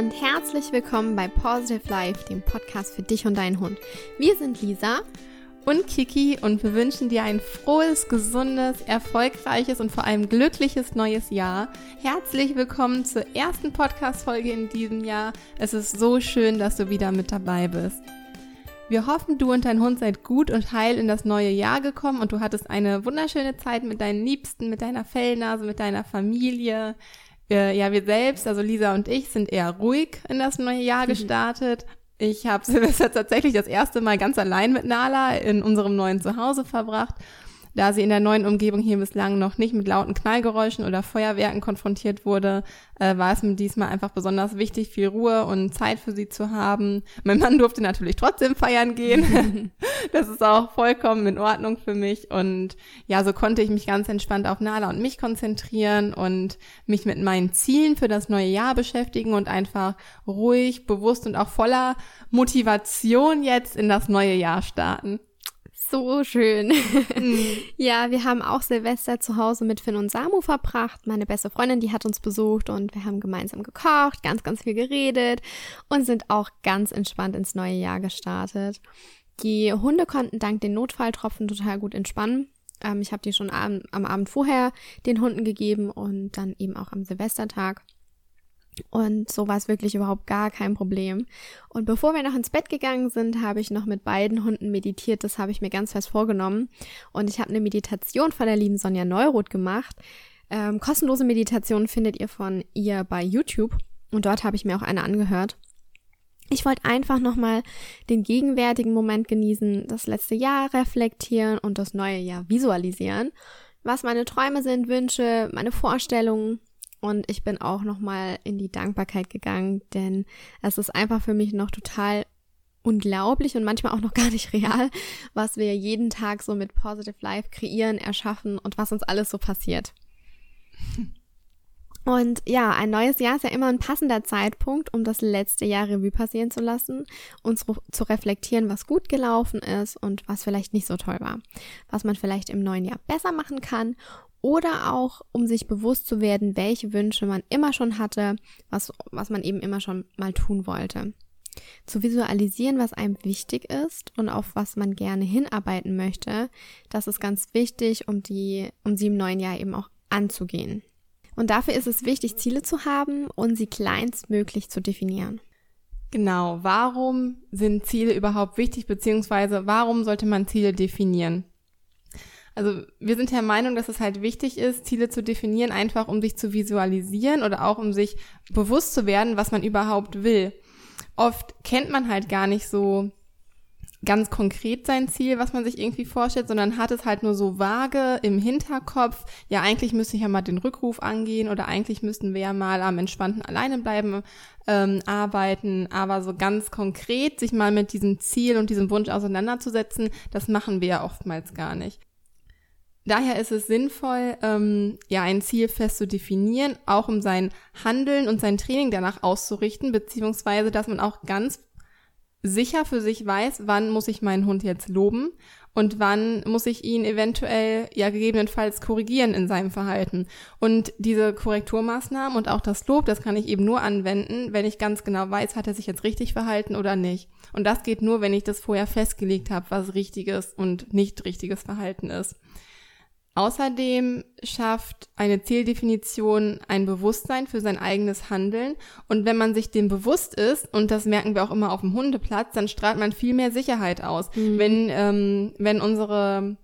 und herzlich willkommen bei Positive Life, dem Podcast für dich und deinen Hund. Wir sind Lisa und Kiki und wir wünschen dir ein frohes, gesundes, erfolgreiches und vor allem glückliches neues Jahr. Herzlich willkommen zur ersten Podcast-Folge in diesem Jahr. Es ist so schön, dass du wieder mit dabei bist. Wir hoffen, du und dein Hund seid gut und heil in das neue Jahr gekommen und du hattest eine wunderschöne Zeit mit deinen Liebsten, mit deiner Fellnase, mit deiner Familie. Äh, ja, wir selbst, also Lisa und ich, sind eher ruhig in das neue Jahr gestartet. Ich habe Silvester tatsächlich das erste Mal ganz allein mit Nala in unserem neuen Zuhause verbracht da sie in der neuen Umgebung hier bislang noch nicht mit lauten Knallgeräuschen oder Feuerwerken konfrontiert wurde, äh, war es mir diesmal einfach besonders wichtig, viel Ruhe und Zeit für sie zu haben. Mein Mann durfte natürlich trotzdem feiern gehen. das ist auch vollkommen in Ordnung für mich. Und ja, so konnte ich mich ganz entspannt auf Nala und mich konzentrieren und mich mit meinen Zielen für das neue Jahr beschäftigen und einfach ruhig, bewusst und auch voller Motivation jetzt in das neue Jahr starten so schön. Mhm. ja, wir haben auch Silvester zu Hause mit Finn und Samu verbracht. Meine beste Freundin, die hat uns besucht und wir haben gemeinsam gekocht, ganz, ganz viel geredet und sind auch ganz entspannt ins neue Jahr gestartet. Die Hunde konnten dank den Notfalltropfen total gut entspannen. Ähm, ich habe die schon am, am Abend vorher den Hunden gegeben und dann eben auch am Silvestertag. Und so war es wirklich überhaupt gar kein Problem. Und bevor wir noch ins Bett gegangen sind, habe ich noch mit beiden Hunden meditiert. Das habe ich mir ganz fest vorgenommen. Und ich habe eine Meditation von der lieben Sonja Neuroth gemacht. Ähm, kostenlose Meditation findet ihr von ihr bei YouTube. Und dort habe ich mir auch eine angehört. Ich wollte einfach nochmal den gegenwärtigen Moment genießen, das letzte Jahr reflektieren und das neue Jahr visualisieren. Was meine Träume sind, Wünsche, meine Vorstellungen und ich bin auch nochmal in die Dankbarkeit gegangen, denn es ist einfach für mich noch total unglaublich und manchmal auch noch gar nicht real, was wir jeden Tag so mit Positive Life kreieren, erschaffen und was uns alles so passiert. Und ja, ein neues Jahr ist ja immer ein passender Zeitpunkt, um das letzte Jahr Revue passieren zu lassen und zu reflektieren, was gut gelaufen ist und was vielleicht nicht so toll war, was man vielleicht im neuen Jahr besser machen kann oder auch, um sich bewusst zu werden, welche Wünsche man immer schon hatte, was, was man eben immer schon mal tun wollte. Zu visualisieren, was einem wichtig ist und auf was man gerne hinarbeiten möchte, das ist ganz wichtig, um die, um sie im neuen Jahr eben auch anzugehen. Und dafür ist es wichtig, Ziele zu haben und sie kleinstmöglich zu definieren. Genau, warum sind Ziele überhaupt wichtig, beziehungsweise warum sollte man Ziele definieren? Also wir sind der Meinung, dass es halt wichtig ist, Ziele zu definieren, einfach um sich zu visualisieren oder auch um sich bewusst zu werden, was man überhaupt will. Oft kennt man halt gar nicht so ganz konkret sein Ziel, was man sich irgendwie vorstellt, sondern hat es halt nur so vage im Hinterkopf. Ja, eigentlich müsste ich ja mal den Rückruf angehen oder eigentlich müssten wir ja mal am entspannten alleine bleiben ähm, arbeiten, aber so ganz konkret sich mal mit diesem Ziel und diesem Wunsch auseinanderzusetzen, das machen wir ja oftmals gar nicht. Daher ist es sinnvoll, ähm, ja, ein Ziel fest zu definieren, auch um sein Handeln und sein Training danach auszurichten, beziehungsweise, dass man auch ganz sicher für sich weiß, wann muss ich meinen Hund jetzt loben und wann muss ich ihn eventuell ja gegebenenfalls korrigieren in seinem Verhalten. Und diese Korrekturmaßnahmen und auch das Lob, das kann ich eben nur anwenden, wenn ich ganz genau weiß, hat er sich jetzt richtig verhalten oder nicht. Und das geht nur, wenn ich das vorher festgelegt habe, was richtiges und nicht richtiges Verhalten ist. Außerdem schafft eine Zieldefinition ein Bewusstsein für sein eigenes Handeln. Und wenn man sich dem bewusst ist, und das merken wir auch immer auf dem Hundeplatz, dann strahlt man viel mehr Sicherheit aus. Mhm. Wenn, ähm, wenn unsere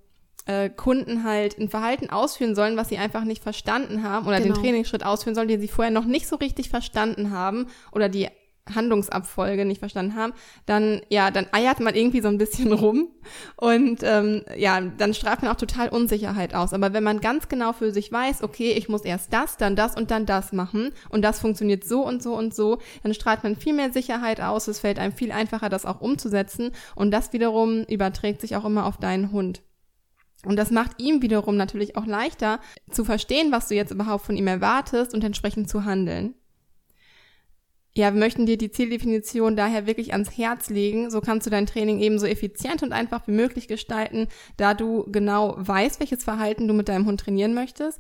äh, Kunden halt ein Verhalten ausführen sollen, was sie einfach nicht verstanden haben, oder genau. den Trainingsschritt ausführen sollen, den sie vorher noch nicht so richtig verstanden haben, oder die Handlungsabfolge nicht verstanden haben, dann ja, dann eiert man irgendwie so ein bisschen rum und ähm, ja, dann strahlt man auch total Unsicherheit aus. Aber wenn man ganz genau für sich weiß, okay, ich muss erst das, dann das und dann das machen und das funktioniert so und so und so, dann strahlt man viel mehr Sicherheit aus. Es fällt einem viel einfacher, das auch umzusetzen und das wiederum überträgt sich auch immer auf deinen Hund. Und das macht ihm wiederum natürlich auch leichter zu verstehen, was du jetzt überhaupt von ihm erwartest und entsprechend zu handeln. Ja, wir möchten dir die Zieldefinition daher wirklich ans Herz legen. So kannst du dein Training eben so effizient und einfach wie möglich gestalten, da du genau weißt, welches Verhalten du mit deinem Hund trainieren möchtest.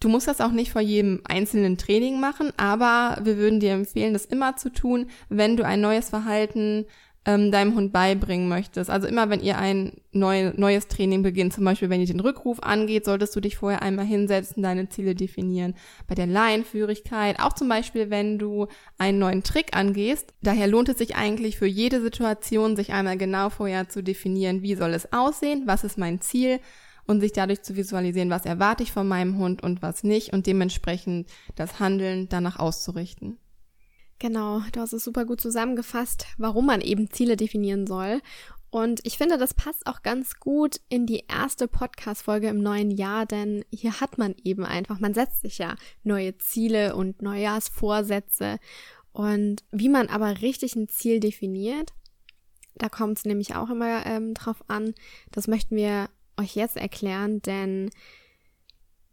Du musst das auch nicht vor jedem einzelnen Training machen, aber wir würden dir empfehlen, das immer zu tun, wenn du ein neues Verhalten ähm, deinem Hund beibringen möchtest. Also immer, wenn ihr ein neu, neues Training beginnt, zum Beispiel wenn ihr den Rückruf angeht, solltest du dich vorher einmal hinsetzen, deine Ziele definieren. Bei der Laienführigkeit, auch zum Beispiel, wenn du einen neuen Trick angehst. Daher lohnt es sich eigentlich für jede Situation, sich einmal genau vorher zu definieren, wie soll es aussehen, was ist mein Ziel und sich dadurch zu visualisieren, was erwarte ich von meinem Hund und was nicht und dementsprechend das Handeln danach auszurichten. Genau, du hast es super gut zusammengefasst, warum man eben Ziele definieren soll. Und ich finde, das passt auch ganz gut in die erste Podcast-Folge im neuen Jahr, denn hier hat man eben einfach, man setzt sich ja neue Ziele und Neujahrsvorsätze. Und wie man aber richtig ein Ziel definiert, da kommt es nämlich auch immer ähm, drauf an. Das möchten wir euch jetzt erklären, denn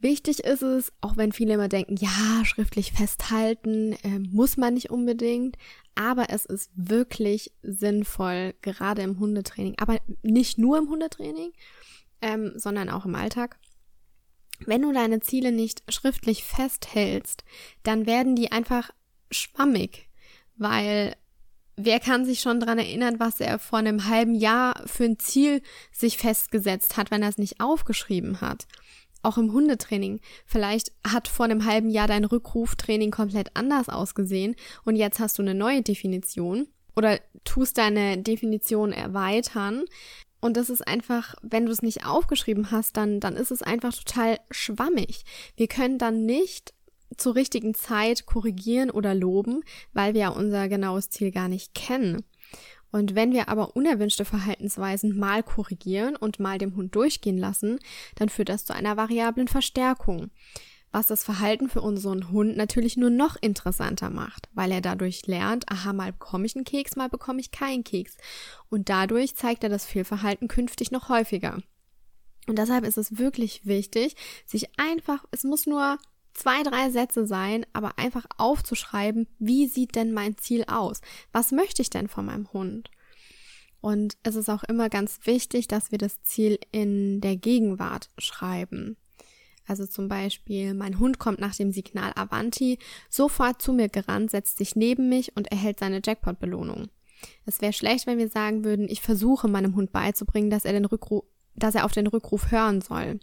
Wichtig ist es, auch wenn viele immer denken, ja, schriftlich festhalten äh, muss man nicht unbedingt, aber es ist wirklich sinnvoll, gerade im Hundetraining, aber nicht nur im Hundetraining, ähm, sondern auch im Alltag. Wenn du deine Ziele nicht schriftlich festhältst, dann werden die einfach schwammig, weil wer kann sich schon dran erinnern, was er vor einem halben Jahr für ein Ziel sich festgesetzt hat, wenn er es nicht aufgeschrieben hat? Auch im Hundetraining. Vielleicht hat vor einem halben Jahr dein Rückruftraining komplett anders ausgesehen und jetzt hast du eine neue Definition oder tust deine Definition erweitern. Und das ist einfach, wenn du es nicht aufgeschrieben hast, dann, dann ist es einfach total schwammig. Wir können dann nicht zur richtigen Zeit korrigieren oder loben, weil wir ja unser genaues Ziel gar nicht kennen. Und wenn wir aber unerwünschte Verhaltensweisen mal korrigieren und mal dem Hund durchgehen lassen, dann führt das zu einer variablen Verstärkung, was das Verhalten für unseren Hund natürlich nur noch interessanter macht, weil er dadurch lernt, aha, mal bekomme ich einen Keks, mal bekomme ich keinen Keks. Und dadurch zeigt er das Fehlverhalten künftig noch häufiger. Und deshalb ist es wirklich wichtig, sich einfach, es muss nur zwei, drei Sätze sein, aber einfach aufzuschreiben, wie sieht denn mein Ziel aus? Was möchte ich denn von meinem Hund? Und es ist auch immer ganz wichtig, dass wir das Ziel in der Gegenwart schreiben. Also zum Beispiel, mein Hund kommt nach dem Signal Avanti sofort zu mir gerannt, setzt sich neben mich und erhält seine Jackpot-Belohnung. Es wäre schlecht, wenn wir sagen würden, ich versuche meinem Hund beizubringen, dass er den Rückruf, dass er auf den Rückruf hören soll.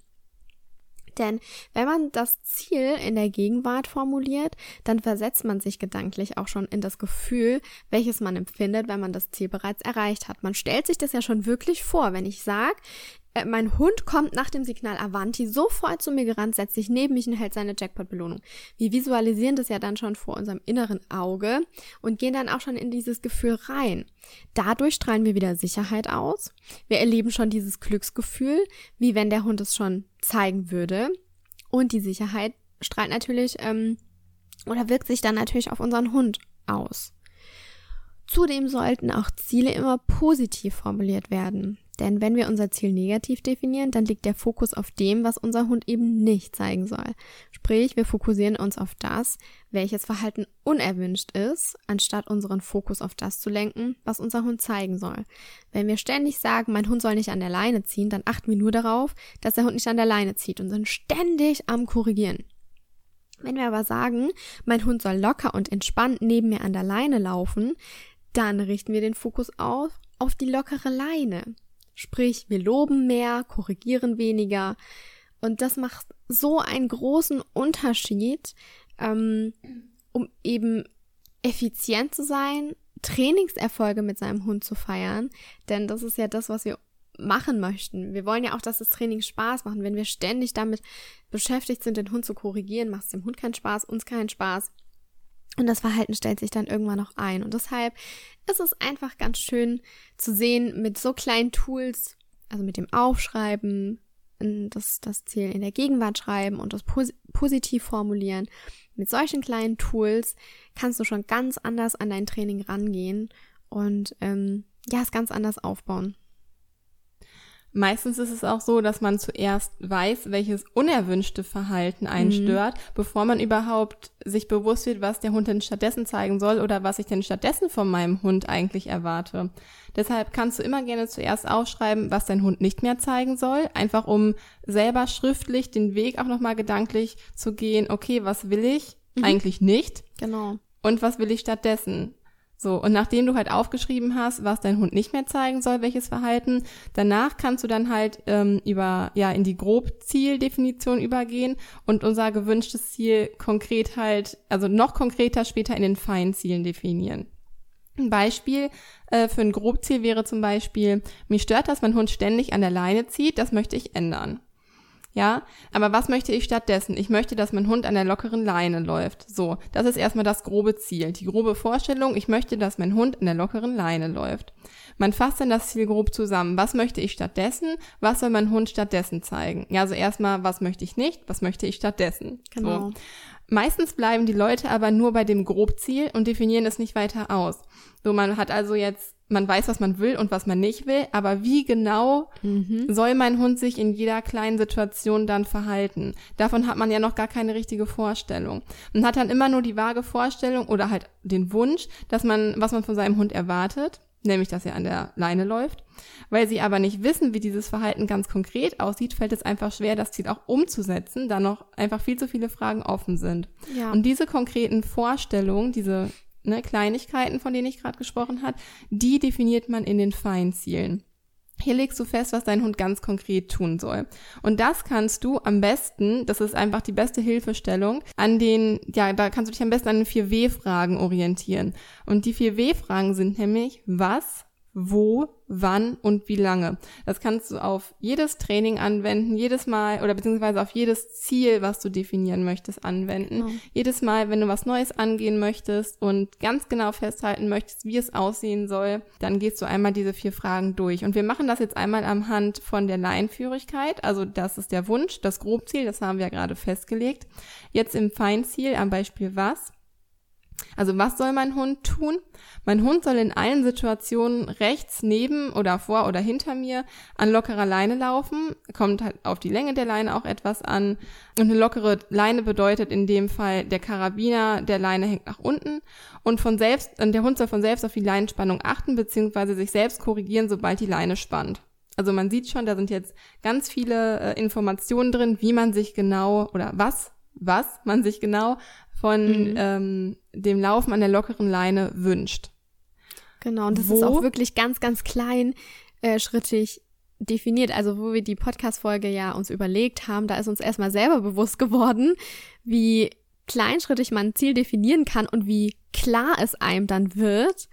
Denn wenn man das Ziel in der Gegenwart formuliert, dann versetzt man sich gedanklich auch schon in das Gefühl, welches man empfindet, wenn man das Ziel bereits erreicht hat. Man stellt sich das ja schon wirklich vor, wenn ich sage, äh, mein Hund kommt nach dem Signal Avanti sofort zu mir gerannt, setzt sich neben mich und hält seine Jackpot-Belohnung. Wir visualisieren das ja dann schon vor unserem inneren Auge und gehen dann auch schon in dieses Gefühl rein. Dadurch strahlen wir wieder Sicherheit aus. Wir erleben schon dieses Glücksgefühl, wie wenn der Hund es schon zeigen würde. Und die Sicherheit strahlt natürlich ähm, oder wirkt sich dann natürlich auf unseren Hund aus. Zudem sollten auch Ziele immer positiv formuliert werden. Denn wenn wir unser Ziel negativ definieren, dann liegt der Fokus auf dem, was unser Hund eben nicht zeigen soll. Sprich, wir fokussieren uns auf das, welches Verhalten unerwünscht ist, anstatt unseren Fokus auf das zu lenken, was unser Hund zeigen soll. Wenn wir ständig sagen, mein Hund soll nicht an der Leine ziehen, dann achten wir nur darauf, dass der Hund nicht an der Leine zieht und sind ständig am Korrigieren. Wenn wir aber sagen, mein Hund soll locker und entspannt neben mir an der Leine laufen, dann richten wir den Fokus auf, auf die lockere Leine. Sprich, wir loben mehr, korrigieren weniger. Und das macht so einen großen Unterschied, ähm, um eben effizient zu sein, Trainingserfolge mit seinem Hund zu feiern. Denn das ist ja das, was wir machen möchten. Wir wollen ja auch, dass das Training Spaß macht. Wenn wir ständig damit beschäftigt sind, den Hund zu korrigieren, macht es dem Hund keinen Spaß, uns keinen Spaß. Und das Verhalten stellt sich dann irgendwann noch ein. Und deshalb ist es einfach ganz schön zu sehen mit so kleinen Tools, also mit dem Aufschreiben, das, das Ziel in der Gegenwart schreiben und das pos positiv formulieren. Mit solchen kleinen Tools kannst du schon ganz anders an dein Training rangehen und ähm, ja, es ganz anders aufbauen. Meistens ist es auch so, dass man zuerst weiß, welches unerwünschte Verhalten einen mhm. stört, bevor man überhaupt sich bewusst wird, was der Hund denn stattdessen zeigen soll oder was ich denn stattdessen von meinem Hund eigentlich erwarte. Deshalb kannst du immer gerne zuerst aufschreiben, was dein Hund nicht mehr zeigen soll, einfach um selber schriftlich den Weg auch nochmal gedanklich zu gehen, okay, was will ich mhm. eigentlich nicht? Genau. Und was will ich stattdessen? So, und nachdem du halt aufgeschrieben hast, was dein Hund nicht mehr zeigen soll, welches Verhalten, danach kannst du dann halt ähm, über, ja, in die Grobzieldefinition übergehen und unser gewünschtes Ziel konkret halt, also noch konkreter später in den Feinzielen definieren. Ein Beispiel äh, für ein Grobziel wäre zum Beispiel, mir stört, dass mein Hund ständig an der Leine zieht, das möchte ich ändern. Ja, aber was möchte ich stattdessen? Ich möchte, dass mein Hund an der lockeren Leine läuft. So, das ist erstmal das grobe Ziel. Die grobe Vorstellung, ich möchte, dass mein Hund an der lockeren Leine läuft. Man fasst dann das Ziel grob zusammen. Was möchte ich stattdessen? Was soll mein Hund stattdessen zeigen? Ja, also erstmal, was möchte ich nicht? Was möchte ich stattdessen? Genau. So. Meistens bleiben die Leute aber nur bei dem Grobziel und definieren es nicht weiter aus. So, man hat also jetzt man weiß, was man will und was man nicht will, aber wie genau mhm. soll mein Hund sich in jeder kleinen Situation dann verhalten? Davon hat man ja noch gar keine richtige Vorstellung. Man hat dann immer nur die vage Vorstellung oder halt den Wunsch, dass man, was man von seinem Hund erwartet, nämlich, dass er an der Leine läuft. Weil sie aber nicht wissen, wie dieses Verhalten ganz konkret aussieht, fällt es einfach schwer, das Ziel auch umzusetzen, da noch einfach viel zu viele Fragen offen sind. Ja. Und diese konkreten Vorstellungen, diese ne, Kleinigkeiten, von denen ich gerade gesprochen habe, die definiert man in den Feinzielen. Hier legst du fest, was dein Hund ganz konkret tun soll. Und das kannst du am besten, das ist einfach die beste Hilfestellung, an den, ja, da kannst du dich am besten an den vier W-Fragen orientieren. Und die vier W-Fragen sind nämlich, was, wo, wann und wie lange. Das kannst du auf jedes Training anwenden, jedes Mal oder beziehungsweise auf jedes Ziel, was du definieren möchtest, anwenden. Genau. Jedes Mal, wenn du was Neues angehen möchtest und ganz genau festhalten möchtest, wie es aussehen soll, dann gehst du einmal diese vier Fragen durch. Und wir machen das jetzt einmal am Hand von der Leinführigkeit. Also das ist der Wunsch, das Grobziel, das haben wir ja gerade festgelegt. Jetzt im Feinziel am Beispiel was. Also was soll mein Hund tun? Mein Hund soll in allen Situationen rechts neben oder vor oder hinter mir an lockerer Leine laufen. Kommt halt auf die Länge der Leine auch etwas an. Und eine lockere Leine bedeutet in dem Fall, der Karabiner der Leine hängt nach unten. Und von selbst, und der Hund soll von selbst auf die Leinenspannung achten, beziehungsweise sich selbst korrigieren, sobald die Leine spannt. Also man sieht schon, da sind jetzt ganz viele äh, Informationen drin, wie man sich genau oder was was man sich genau von mhm. ähm, dem Laufen an der lockeren Leine wünscht. Genau, und das wo, ist auch wirklich ganz, ganz klein äh, schrittig definiert. Also wo wir die Podcast-Folge ja uns überlegt haben, da ist uns erstmal selber bewusst geworden, wie kleinschrittig man ein Ziel definieren kann und wie klar es einem dann wird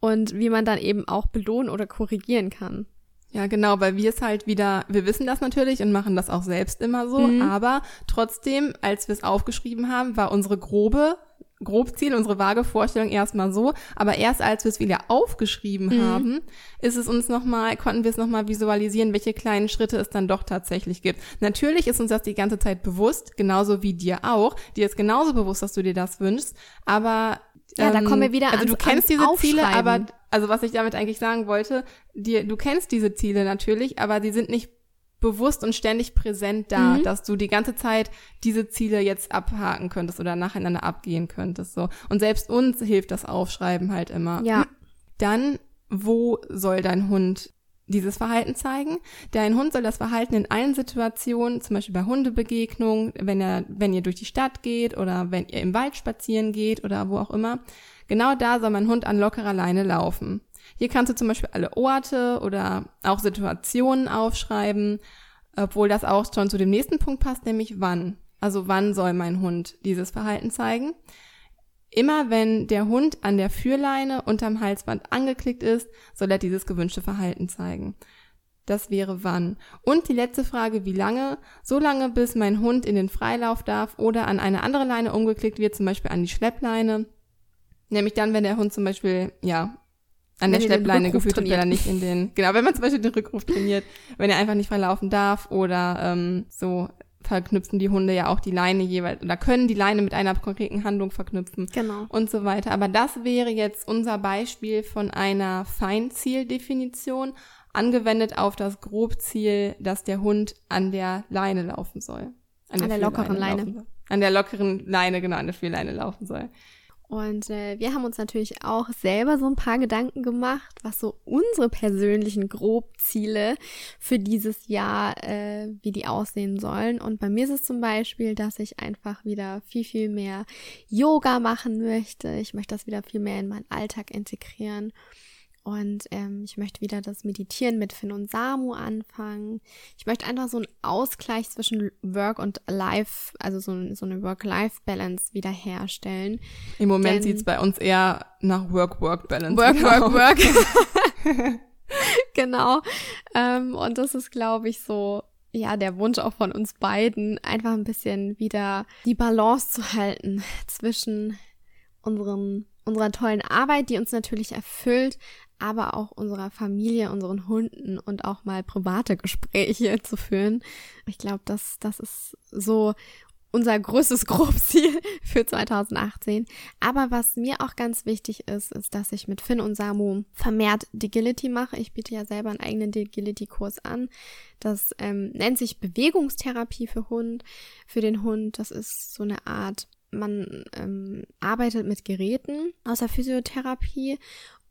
und wie man dann eben auch belohnen oder korrigieren kann. Ja, genau, weil wir es halt wieder, wir wissen das natürlich und machen das auch selbst immer so, mhm. aber trotzdem, als wir es aufgeschrieben haben, war unsere grobe Grobziel, unsere vage Vorstellung erstmal so, aber erst als wir es wieder aufgeschrieben mhm. haben, ist es uns nochmal, konnten wir es nochmal visualisieren, welche kleinen Schritte es dann doch tatsächlich gibt. Natürlich ist uns das die ganze Zeit bewusst, genauso wie dir auch. Dir ist genauso bewusst, dass du dir das wünschst, aber ja, da kommen wir wieder Also ans, du kennst diese Ziele, aber also was ich damit eigentlich sagen wollte, dir, du kennst diese Ziele natürlich, aber die sind nicht bewusst und ständig präsent da, mhm. dass du die ganze Zeit diese Ziele jetzt abhaken könntest oder nacheinander abgehen könntest, so. Und selbst uns hilft das Aufschreiben halt immer. Ja. Dann, wo soll dein Hund dieses Verhalten zeigen. Dein Hund soll das Verhalten in allen Situationen, zum Beispiel bei Hundebegegnungen, wenn er, wenn ihr durch die Stadt geht oder wenn ihr im Wald spazieren geht oder wo auch immer, Genau da soll mein Hund an lockerer Leine laufen. Hier kannst du zum Beispiel alle Orte oder auch Situationen aufschreiben, obwohl das auch schon zu dem nächsten Punkt passt, nämlich wann. Also wann soll mein Hund dieses Verhalten zeigen? Immer wenn der Hund an der Führleine unterm Halsband angeklickt ist, soll er dieses gewünschte Verhalten zeigen. Das wäre wann. Und die letzte Frage, wie lange? So lange, bis mein Hund in den Freilauf darf oder an eine andere Leine umgeklickt wird, zum Beispiel an die Schleppleine. Nämlich dann, wenn der Hund zum Beispiel, ja, an wenn der Schleppleine geführt wird, weil er nicht in den, genau, wenn man zum Beispiel den Rückruf trainiert, wenn er einfach nicht frei laufen darf oder ähm, so verknüpfen die Hunde ja auch die Leine jeweils oder können die Leine mit einer konkreten Handlung verknüpfen genau. und so weiter. Aber das wäre jetzt unser Beispiel von einer Feinzieldefinition angewendet auf das Grobziel, dass der Hund an der Leine laufen soll. An der, an der lockeren Leine. An der lockeren Leine, genau, an der Fühlleine laufen soll. Und äh, wir haben uns natürlich auch selber so ein paar Gedanken gemacht, was so unsere persönlichen Grobziele für dieses Jahr, äh, wie die aussehen sollen. Und bei mir ist es zum Beispiel, dass ich einfach wieder viel, viel mehr Yoga machen möchte. Ich möchte das wieder viel mehr in meinen Alltag integrieren. Und ähm, ich möchte wieder das Meditieren mit Finn und Samu anfangen. Ich möchte einfach so einen Ausgleich zwischen Work und Life, also so, so eine Work-Life-Balance wiederherstellen. Im Moment sieht es bei uns eher nach Work-Work-Balance. Work, Work, Work. genau. Ähm, und das ist, glaube ich, so ja, der Wunsch auch von uns beiden, einfach ein bisschen wieder die Balance zu halten zwischen unseren, unserer tollen Arbeit, die uns natürlich erfüllt, aber auch unserer Familie, unseren Hunden und auch mal private Gespräche zu führen. Ich glaube, das, das ist so unser größtes Grobziel für 2018. Aber was mir auch ganz wichtig ist, ist, dass ich mit Finn und Samu vermehrt Digility mache. Ich biete ja selber einen eigenen Digility-Kurs an. Das ähm, nennt sich Bewegungstherapie für Hund, für den Hund. Das ist so eine Art man ähm, arbeitet mit Geräten aus der Physiotherapie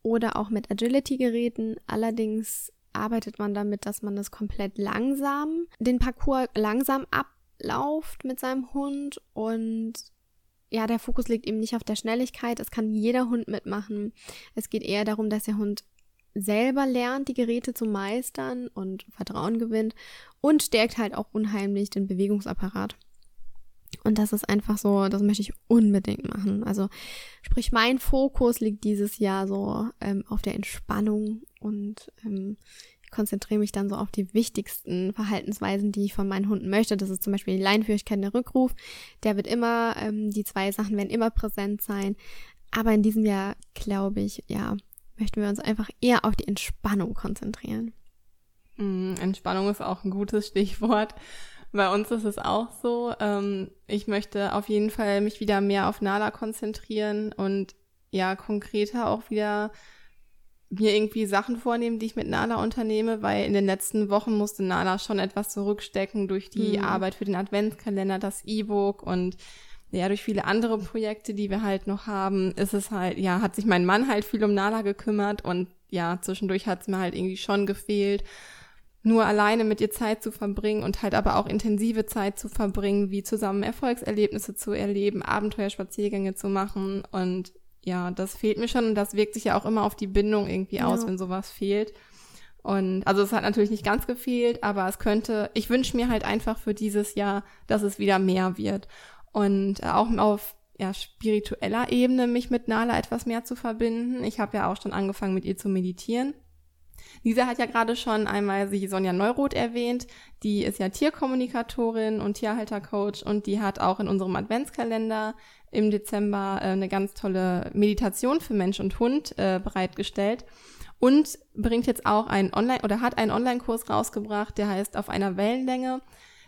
oder auch mit Agility-Geräten. Allerdings arbeitet man damit, dass man das komplett langsam, den Parcours langsam ablauft mit seinem Hund und ja, der Fokus liegt eben nicht auf der Schnelligkeit. Es kann jeder Hund mitmachen. Es geht eher darum, dass der Hund selber lernt, die Geräte zu meistern und Vertrauen gewinnt und stärkt halt auch unheimlich den Bewegungsapparat. Und das ist einfach so, das möchte ich unbedingt machen. Also sprich, mein Fokus liegt dieses Jahr so ähm, auf der Entspannung und ähm, ich konzentriere mich dann so auf die wichtigsten Verhaltensweisen, die ich von meinen Hunden möchte. Das ist zum Beispiel die Leinführigkeit, der Rückruf. Der wird immer, ähm, die zwei Sachen werden immer präsent sein. Aber in diesem Jahr, glaube ich, ja, möchten wir uns einfach eher auf die Entspannung konzentrieren. Mm, Entspannung ist auch ein gutes Stichwort. Bei uns ist es auch so. Ähm, ich möchte auf jeden Fall mich wieder mehr auf Nala konzentrieren und ja, konkreter auch wieder mir irgendwie Sachen vornehmen, die ich mit Nala unternehme, weil in den letzten Wochen musste Nala schon etwas zurückstecken durch die mhm. Arbeit für den Adventskalender, das E-Book und ja, durch viele andere Projekte, die wir halt noch haben, ist es halt, ja, hat sich mein Mann halt viel um Nala gekümmert und ja, zwischendurch hat es mir halt irgendwie schon gefehlt nur alleine mit ihr Zeit zu verbringen und halt aber auch intensive Zeit zu verbringen, wie zusammen Erfolgserlebnisse zu erleben, Abenteuerspaziergänge zu machen und ja, das fehlt mir schon und das wirkt sich ja auch immer auf die Bindung irgendwie ja. aus, wenn sowas fehlt. Und also es hat natürlich nicht ganz gefehlt, aber es könnte, ich wünsche mir halt einfach für dieses Jahr, dass es wieder mehr wird. Und auch auf ja, spiritueller Ebene mich mit Nala etwas mehr zu verbinden. Ich habe ja auch schon angefangen, mit ihr zu meditieren. Lisa hat ja gerade schon einmal sich Sonja Neuroth erwähnt. Die ist ja Tierkommunikatorin und Tierhaltercoach und die hat auch in unserem Adventskalender im Dezember äh, eine ganz tolle Meditation für Mensch und Hund äh, bereitgestellt und bringt jetzt auch einen Online oder hat einen Online-Kurs rausgebracht, der heißt auf einer Wellenlänge.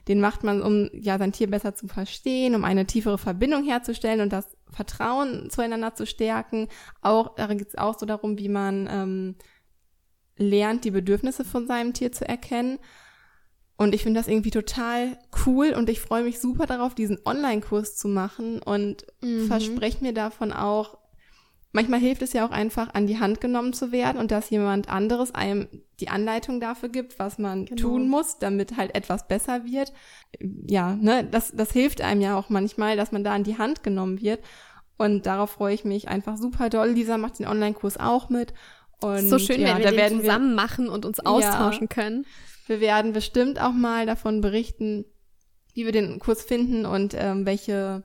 Den macht man, um ja sein Tier besser zu verstehen, um eine tiefere Verbindung herzustellen und das Vertrauen zueinander zu stärken. Auch da geht es auch so darum, wie man ähm, lernt, die Bedürfnisse von seinem Tier zu erkennen. Und ich finde das irgendwie total cool und ich freue mich super darauf, diesen Online-Kurs zu machen und mhm. verspreche mir davon auch, manchmal hilft es ja auch einfach, an die Hand genommen zu werden und dass jemand anderes einem die Anleitung dafür gibt, was man genau. tun muss, damit halt etwas besser wird. Ja, ne, das, das hilft einem ja auch manchmal, dass man da an die Hand genommen wird. Und darauf freue ich mich einfach super doll. Lisa macht den Online-Kurs auch mit und, so schön, ja, wenn wir da den zusammen wir, machen und uns austauschen ja, können. Wir werden bestimmt auch mal davon berichten, wie wir den Kurs finden und ähm, welche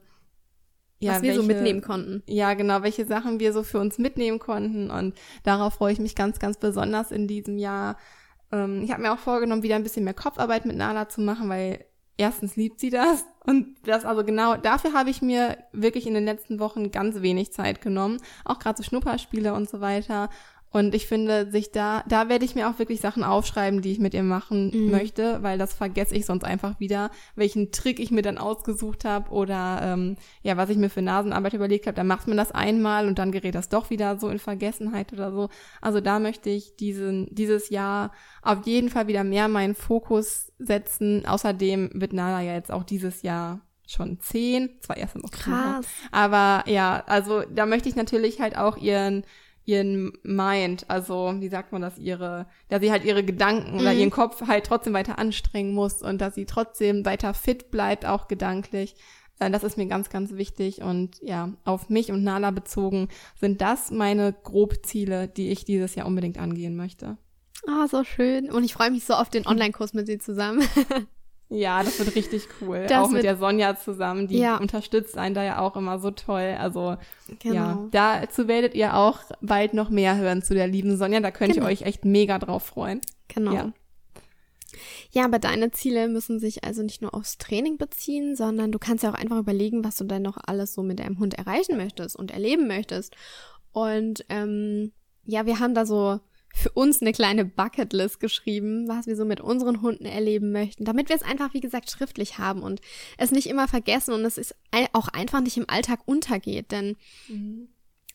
ja, was wir welche, so mitnehmen konnten. Ja, genau, welche Sachen wir so für uns mitnehmen konnten. Und darauf freue ich mich ganz, ganz besonders in diesem Jahr. Ähm, ich habe mir auch vorgenommen, wieder ein bisschen mehr Kopfarbeit mit Nala zu machen, weil erstens liebt sie das. Und das also genau, dafür habe ich mir wirklich in den letzten Wochen ganz wenig Zeit genommen. Auch gerade so Schnupperspiele und so weiter. Und ich finde, sich da, da werde ich mir auch wirklich Sachen aufschreiben, die ich mit ihr machen mhm. möchte, weil das vergesse ich sonst einfach wieder, welchen Trick ich mir dann ausgesucht habe oder ähm, ja, was ich mir für Nasenarbeit überlegt habe. Dann macht man das einmal und dann gerät das doch wieder so in Vergessenheit oder so. Also da möchte ich diesen, dieses Jahr auf jeden Fall wieder mehr meinen Fokus setzen. Außerdem wird Nala ja jetzt auch dieses Jahr schon zehn, zwar erst noch Krass. Aber ja, also da möchte ich natürlich halt auch ihren ihren Mind, also wie sagt man das, ihre, dass sie halt ihre Gedanken mhm. oder ihren Kopf halt trotzdem weiter anstrengen muss und dass sie trotzdem weiter fit bleibt, auch gedanklich. Äh, das ist mir ganz, ganz wichtig und ja, auf mich und Nala bezogen sind das meine Grobziele, die ich dieses Jahr unbedingt angehen möchte. Ah, oh, so schön. Und ich freue mich so auf den Online-Kurs mit sie zusammen. Ja, das wird richtig cool. Das auch mit der Sonja zusammen, die ja. unterstützt einen da ja auch immer so toll. Also genau. ja, dazu werdet ihr auch bald noch mehr hören zu der lieben Sonja. Da könnt genau. ihr euch echt mega drauf freuen. Genau. Ja. Ja, aber deine Ziele müssen sich also nicht nur aufs Training beziehen, sondern du kannst ja auch einfach überlegen, was du denn noch alles so mit deinem Hund erreichen möchtest und erleben möchtest. Und ähm, ja, wir haben da so für uns eine kleine Bucketlist geschrieben, was wir so mit unseren Hunden erleben möchten, damit wir es einfach, wie gesagt, schriftlich haben und es nicht immer vergessen und es ist auch einfach nicht im Alltag untergeht. Denn mhm.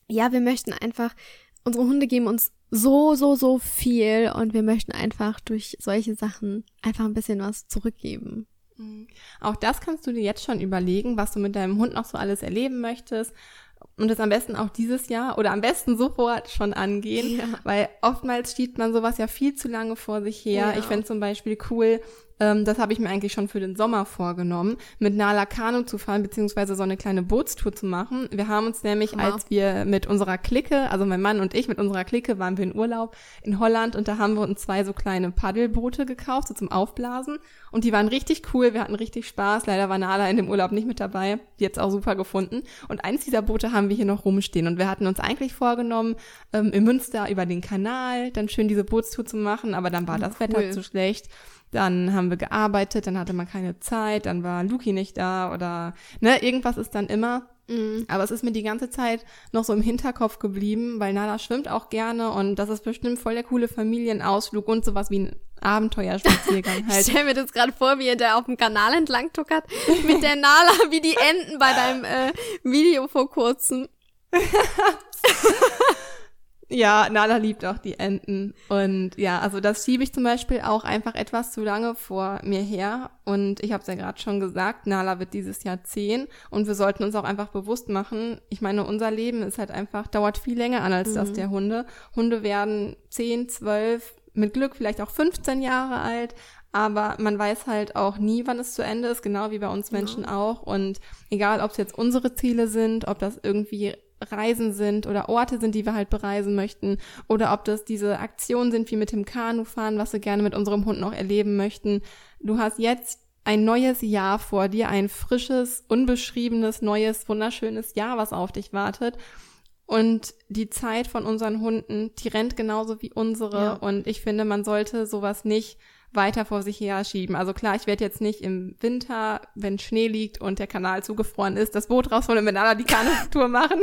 ja, wir möchten einfach, unsere Hunde geben uns so, so, so viel und wir möchten einfach durch solche Sachen einfach ein bisschen was zurückgeben. Mhm. Auch das kannst du dir jetzt schon überlegen, was du mit deinem Hund noch so alles erleben möchtest und das am besten auch dieses Jahr oder am besten sofort schon angehen, ja. weil oftmals schiebt man sowas ja viel zu lange vor sich her. Ja. Ich fände zum Beispiel cool, ähm, das habe ich mir eigentlich schon für den Sommer vorgenommen, mit Nala Kanu zu fahren, beziehungsweise so eine kleine Bootstour zu machen. Wir haben uns nämlich, wow. als wir mit unserer Clique, also mein Mann und ich mit unserer Clique, waren wir in Urlaub in Holland und da haben wir uns zwei so kleine Paddelboote gekauft, so zum Aufblasen. Und die waren richtig cool, wir hatten richtig Spaß. Leider war Nala in dem Urlaub nicht mit dabei, die jetzt auch super gefunden. Und eins dieser Boote haben wir hier noch rumstehen. Und wir hatten uns eigentlich vorgenommen, ähm, in Münster über den Kanal dann schön diese Bootstour zu machen, aber dann war oh, das cool. Wetter zu schlecht. Dann haben wir gearbeitet, dann hatte man keine Zeit, dann war Luki nicht da oder ne, irgendwas ist dann immer. Mhm. Aber es ist mir die ganze Zeit noch so im Hinterkopf geblieben, weil Nala schwimmt auch gerne und das ist bestimmt voll der coole Familienausflug und sowas wie ein Abenteuerspaziergang halt. Ich stell mir das gerade vor, wie ihr da auf dem Kanal entlang tuckert mit der Nala wie die Enten bei deinem äh, Video vor kurzem. Ja, Nala liebt auch die Enten. Und ja, also das schiebe ich zum Beispiel auch einfach etwas zu lange vor mir her. Und ich habe es ja gerade schon gesagt, Nala wird dieses Jahr zehn. Und wir sollten uns auch einfach bewusst machen, ich meine, unser Leben ist halt einfach, dauert viel länger an als mhm. das der Hunde. Hunde werden zehn, zwölf, mit Glück vielleicht auch 15 Jahre alt. Aber man weiß halt auch nie, wann es zu Ende ist, genau wie bei uns Menschen ja. auch. Und egal, ob es jetzt unsere Ziele sind, ob das irgendwie Reisen sind oder Orte sind, die wir halt bereisen möchten oder ob das diese Aktionen sind wie mit dem Kanufahren, was wir gerne mit unserem Hund noch erleben möchten. Du hast jetzt ein neues Jahr vor dir, ein frisches, unbeschriebenes, neues, wunderschönes Jahr, was auf dich wartet. Und die Zeit von unseren Hunden, die rennt genauso wie unsere. Ja. Und ich finde, man sollte sowas nicht weiter vor sich her schieben. Also klar, ich werde jetzt nicht im Winter, wenn Schnee liegt und der Kanal zugefroren ist, das Boot rausholen und miteinander die Kanutour machen.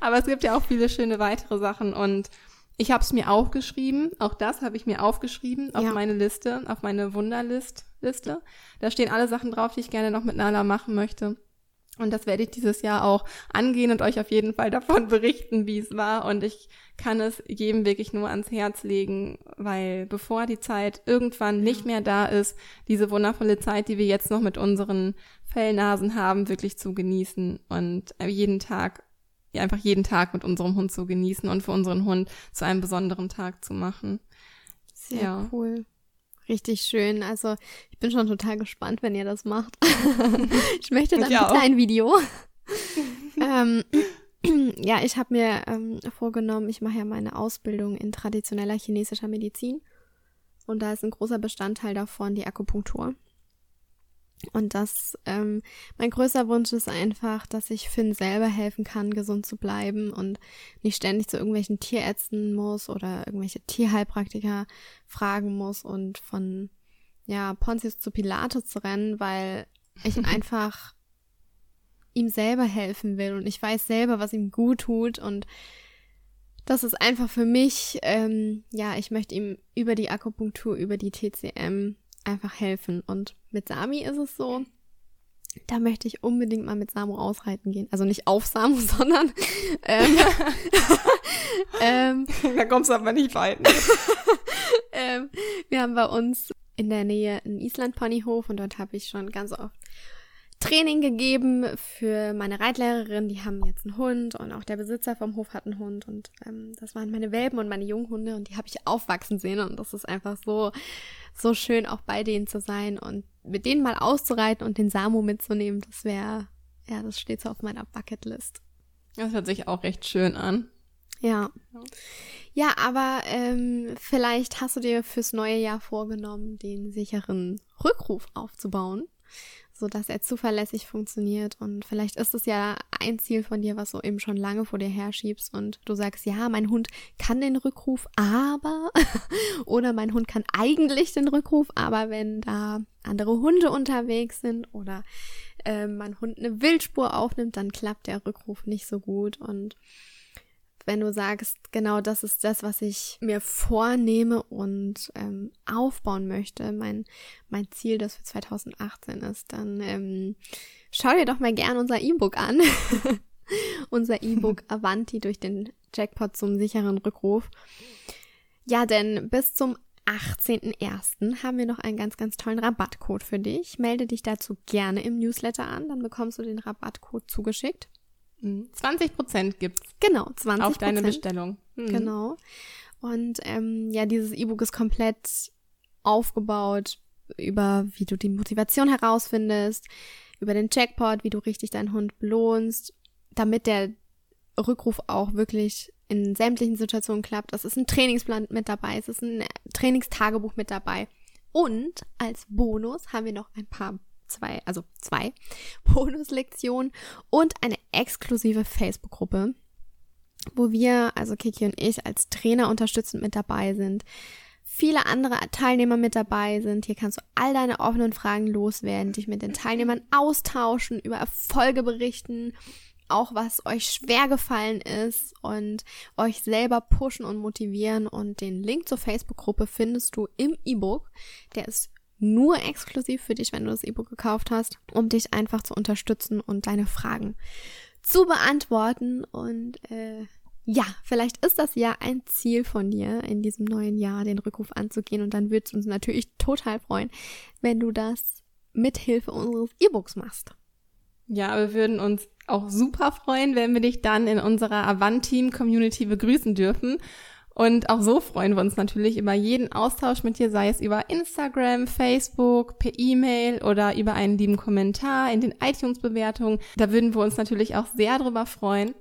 Aber es gibt ja auch viele schöne weitere Sachen und ich habe es mir aufgeschrieben. Auch das habe ich mir aufgeschrieben auf ja. meine Liste, auf meine Wunderlist-Liste. Da stehen alle Sachen drauf, die ich gerne noch mit Nala machen möchte. Und das werde ich dieses Jahr auch angehen und euch auf jeden Fall davon berichten, wie es war. Und ich kann es jedem wirklich nur ans Herz legen, weil bevor die Zeit irgendwann nicht mehr da ist, diese wundervolle Zeit, die wir jetzt noch mit unseren Fellnasen haben, wirklich zu genießen und jeden Tag, einfach jeden Tag mit unserem Hund zu genießen und für unseren Hund zu einem besonderen Tag zu machen. Sehr ja. cool. Richtig schön. Also ich bin schon total gespannt, wenn ihr das macht. ich möchte dann bitte ein Video. ähm, ja, ich habe mir ähm, vorgenommen, ich mache ja meine Ausbildung in traditioneller chinesischer Medizin. Und da ist ein großer Bestandteil davon die Akupunktur. Und das, ähm, mein größter Wunsch ist einfach, dass ich Finn selber helfen kann, gesund zu bleiben und nicht ständig zu irgendwelchen Tierärzten muss oder irgendwelche Tierheilpraktiker fragen muss und von, ja, Pontius zu Pilatus zu rennen, weil ich einfach ihm selber helfen will und ich weiß selber, was ihm gut tut und Das ist einfach für mich, ähm, ja, ich möchte ihm über die Akupunktur, über die TCM einfach helfen. Und mit Sami ist es so, da möchte ich unbedingt mal mit Samu ausreiten gehen. Also nicht auf Samu, sondern ähm, ähm, da kommst du aber nicht weit. Ne? ähm, wir haben bei uns in der Nähe einen Island-Ponyhof und dort habe ich schon ganz oft Training gegeben für meine Reitlehrerin. Die haben jetzt einen Hund und auch der Besitzer vom Hof hat einen Hund und ähm, das waren meine Welpen und meine Junghunde und die habe ich aufwachsen sehen und das ist einfach so so schön auch bei denen zu sein und mit denen mal auszureiten und den Samu mitzunehmen. Das wäre ja, das steht so auf meiner Bucketlist. Das hört sich auch recht schön an. Ja. Ja, aber ähm, vielleicht hast du dir fürs neue Jahr vorgenommen, den sicheren Rückruf aufzubauen so dass er zuverlässig funktioniert. Und vielleicht ist es ja ein Ziel von dir, was du eben schon lange vor dir herschiebst und du sagst, ja, mein Hund kann den Rückruf, aber oder mein Hund kann eigentlich den Rückruf, aber wenn da andere Hunde unterwegs sind oder äh, mein Hund eine Wildspur aufnimmt, dann klappt der Rückruf nicht so gut und wenn du sagst, genau das ist das, was ich mir vornehme und ähm, aufbauen möchte, mein, mein Ziel, das für 2018 ist, dann ähm, schau dir doch mal gern unser E-Book an. unser E-Book Avanti durch den Jackpot zum sicheren Rückruf. Ja, denn bis zum 18.01. haben wir noch einen ganz, ganz tollen Rabattcode für dich. Melde dich dazu gerne im Newsletter an, dann bekommst du den Rabattcode zugeschickt. 20 mhm. Prozent gibt's. Genau, 20 Auf deine Bestellung. Mhm. Genau. Und ähm, ja, dieses E-Book ist komplett aufgebaut über, wie du die Motivation herausfindest, über den Jackpot, wie du richtig deinen Hund belohnst, damit der Rückruf auch wirklich in sämtlichen Situationen klappt. Es ist ein Trainingsplan mit dabei, es ist ein Trainingstagebuch mit dabei. Und als Bonus haben wir noch ein paar zwei, also zwei Bonuslektionen und eine exklusive Facebook-Gruppe, wo wir, also Kiki und ich, als Trainer unterstützend mit dabei sind. Viele andere Teilnehmer mit dabei sind. Hier kannst du all deine offenen Fragen loswerden, dich mit den Teilnehmern austauschen, über Erfolge berichten, auch was euch schwer gefallen ist und euch selber pushen und motivieren. Und den Link zur Facebook-Gruppe findest du im E-Book. Der ist nur exklusiv für dich, wenn du das E-Book gekauft hast, um dich einfach zu unterstützen und deine Fragen zu beantworten. Und äh, ja, vielleicht ist das ja ein Ziel von dir in diesem neuen Jahr, den Rückruf anzugehen. Und dann würde es uns natürlich total freuen, wenn du das mit Hilfe unseres E-Books machst. Ja, wir würden uns auch super freuen, wenn wir dich dann in unserer Avant-Team-Community begrüßen dürfen. Und auch so freuen wir uns natürlich über jeden Austausch mit dir, sei es über Instagram, Facebook, per E-Mail oder über einen lieben Kommentar in den iTunes-Bewertungen. Da würden wir uns natürlich auch sehr drüber freuen.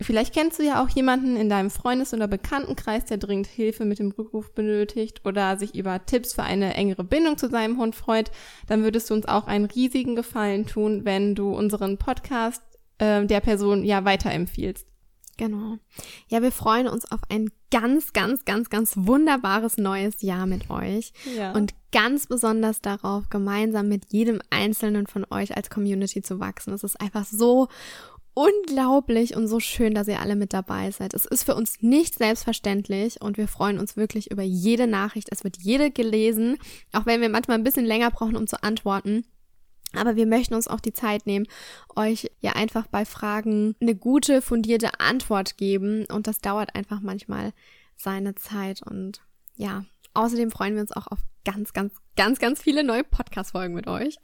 Vielleicht kennst du ja auch jemanden in deinem Freundes- oder Bekanntenkreis, der dringend Hilfe mit dem Rückruf benötigt oder sich über Tipps für eine engere Bindung zu seinem Hund freut. Dann würdest du uns auch einen riesigen Gefallen tun, wenn du unseren Podcast äh, der Person ja weiterempfiehlst. Genau. Ja, wir freuen uns auf ein ganz, ganz, ganz, ganz wunderbares neues Jahr mit euch. Ja. Und ganz besonders darauf, gemeinsam mit jedem Einzelnen von euch als Community zu wachsen. Es ist einfach so unglaublich und so schön, dass ihr alle mit dabei seid. Es ist für uns nicht selbstverständlich und wir freuen uns wirklich über jede Nachricht. Es wird jede gelesen, auch wenn wir manchmal ein bisschen länger brauchen, um zu antworten. Aber wir möchten uns auch die Zeit nehmen, euch ja einfach bei Fragen eine gute, fundierte Antwort geben. Und das dauert einfach manchmal seine Zeit. Und ja, außerdem freuen wir uns auch auf ganz, ganz, ganz, ganz viele neue Podcast-Folgen mit euch.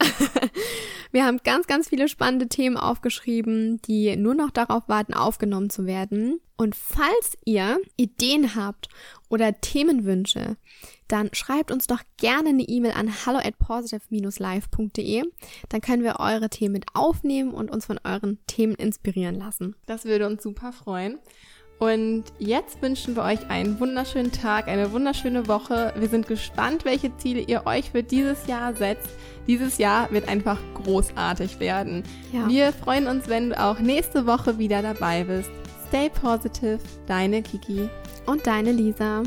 wir haben ganz, ganz viele spannende Themen aufgeschrieben, die nur noch darauf warten, aufgenommen zu werden. Und falls ihr Ideen habt oder Themenwünsche, dann schreibt uns doch gerne eine E-Mail an hallo at positive-live.de. Dann können wir eure Themen mit aufnehmen und uns von euren Themen inspirieren lassen. Das würde uns super freuen. Und jetzt wünschen wir euch einen wunderschönen Tag, eine wunderschöne Woche. Wir sind gespannt, welche Ziele ihr euch für dieses Jahr setzt. Dieses Jahr wird einfach großartig werden. Ja. Wir freuen uns, wenn du auch nächste Woche wieder dabei bist. Stay positive, deine Kiki und deine Lisa.